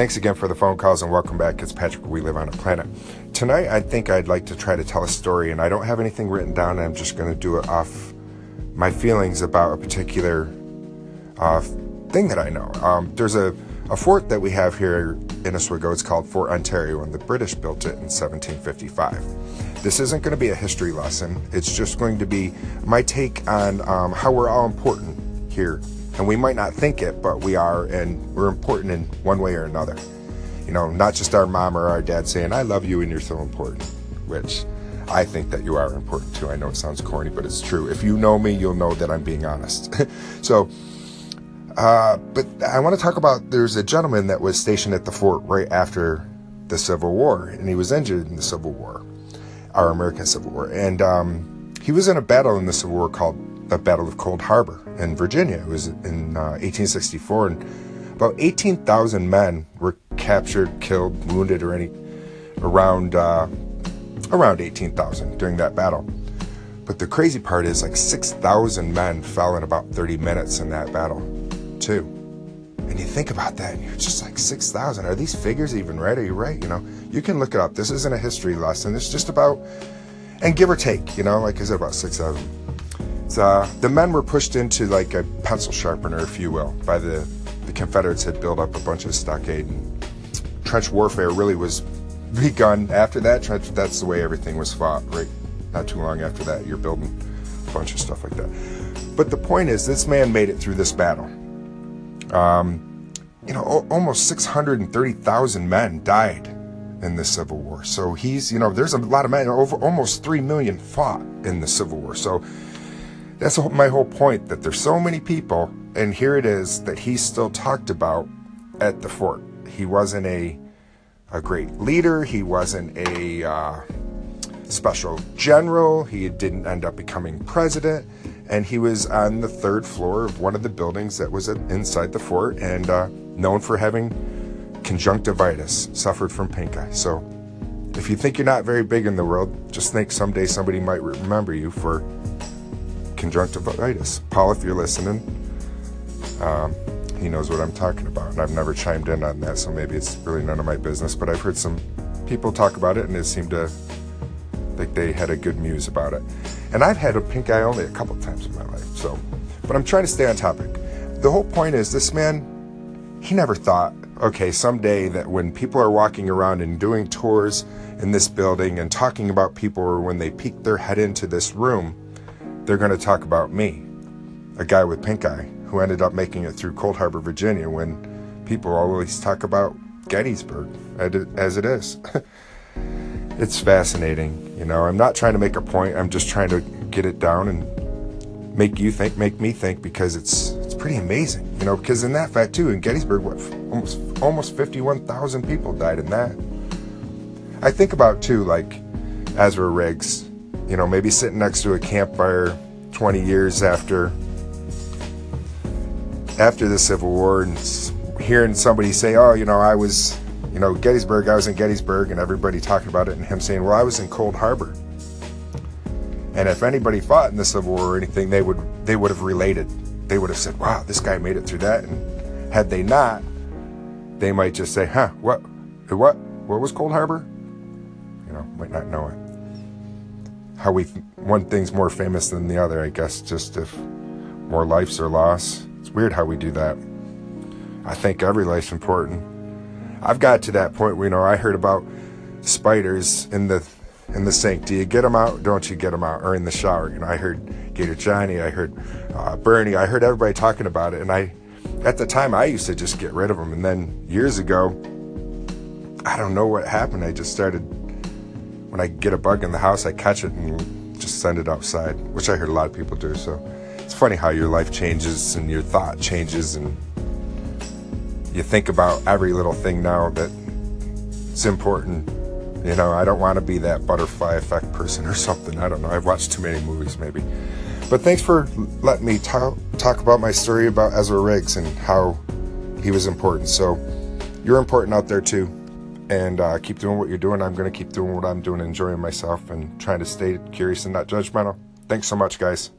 Thanks again for the phone calls and welcome back. It's Patrick. We live on a planet. Tonight, I think I'd like to try to tell a story, and I don't have anything written down. I'm just going to do it off my feelings about a particular uh, thing that I know. Um, there's a, a fort that we have here in Oswego. It's called Fort Ontario, and the British built it in 1755. This isn't going to be a history lesson. It's just going to be my take on um, how we're all important here and we might not think it, but we are, and we're important in one way or another. You know, not just our mom or our dad saying, I love you and you're so important, which I think that you are important too. I know it sounds corny, but it's true. If you know me, you'll know that I'm being honest. so, uh, but I want to talk about there's a gentleman that was stationed at the fort right after the Civil War, and he was injured in the Civil War, our American Civil War. And um, he was in a battle in the Civil War called the Battle of Cold Harbor in Virginia. It was in uh, 1864, and about 18,000 men were captured, killed, wounded, or any around uh, around 18,000 during that battle. But the crazy part is, like 6,000 men fell in about 30 minutes in that battle, too. And you think about that, and you're just like 6,000. Are these figures even right? Are you right? You know, you can look it up. This isn't a history lesson. It's just about, and give or take, you know, like I said, about 6,000 uh, the men were pushed into like a pencil sharpener, if you will, by the the Confederates had built up a bunch of stockade and trench warfare really was begun after that. Trench, that's the way everything was fought, right? Not too long after that, you're building a bunch of stuff like that. But the point is, this man made it through this battle. Um, you know, o- almost 630,000 men died in the Civil War. So he's, you know, there's a lot of men, over almost 3 million fought in the Civil War. So that's my whole point that there's so many people, and here it is that he's still talked about at the fort. He wasn't a a great leader. He wasn't a uh, special general. He didn't end up becoming president, and he was on the third floor of one of the buildings that was inside the fort, and uh, known for having conjunctivitis, suffered from pink eye. So, if you think you're not very big in the world, just think someday somebody might remember you for conjunctivitis. Paul, if you're listening, um, he knows what I'm talking about. And I've never chimed in on that, so maybe it's really none of my business. But I've heard some people talk about it, and it seemed to like they had a good muse about it. And I've had a pink eye only a couple times in my life. So, but I'm trying to stay on topic. The whole point is this man, he never thought, okay, someday that when people are walking around and doing tours in this building and talking about people, or when they peek their head into this room, they're going to talk about me, a guy with pink eye who ended up making it through Cold Harbor, Virginia, when people always talk about Gettysburg as it is. it's fascinating. You know, I'm not trying to make a point. I'm just trying to get it down and make you think, make me think, because it's it's pretty amazing. You know, because in that fact too, in Gettysburg, what almost almost 51,000 people died in that. I think about too, like Ezra Riggs you know, maybe sitting next to a campfire 20 years after after the Civil War and hearing somebody say, "Oh, you know, I was, you know, Gettysburg, I was in Gettysburg," and everybody talking about it, and him saying, "Well, I was in Cold Harbor." And if anybody fought in the Civil War or anything, they would they would have related. They would have said, "Wow, this guy made it through that." And had they not, they might just say, "Huh, what, what, what was Cold Harbor?" You know, might not know it how we one thing's more famous than the other. I guess just if more lives are lost, it's weird how we do that. I think every life's important. I've got to that point where you know I heard about spiders in the in the sink. Do you get them out? Don't you get them out? Or in the shower? You know, I heard Gator Johnny, I heard uh, Bernie, I heard everybody talking about it, and I at the time I used to just get rid of them, and then years ago, I don't know what happened. I just started when I get a bug in the house, I catch it and just send it outside, which I heard a lot of people do. So it's funny how your life changes and your thought changes, and you think about every little thing now that it's important. You know, I don't want to be that butterfly effect person or something. I don't know. I've watched too many movies, maybe. But thanks for letting me talk, talk about my story about Ezra Riggs and how he was important. So you're important out there too and uh, keep doing what you're doing. I'm going to keep doing what I'm doing, enjoying myself, and trying to stay curious and not judgmental. Thanks so much, guys.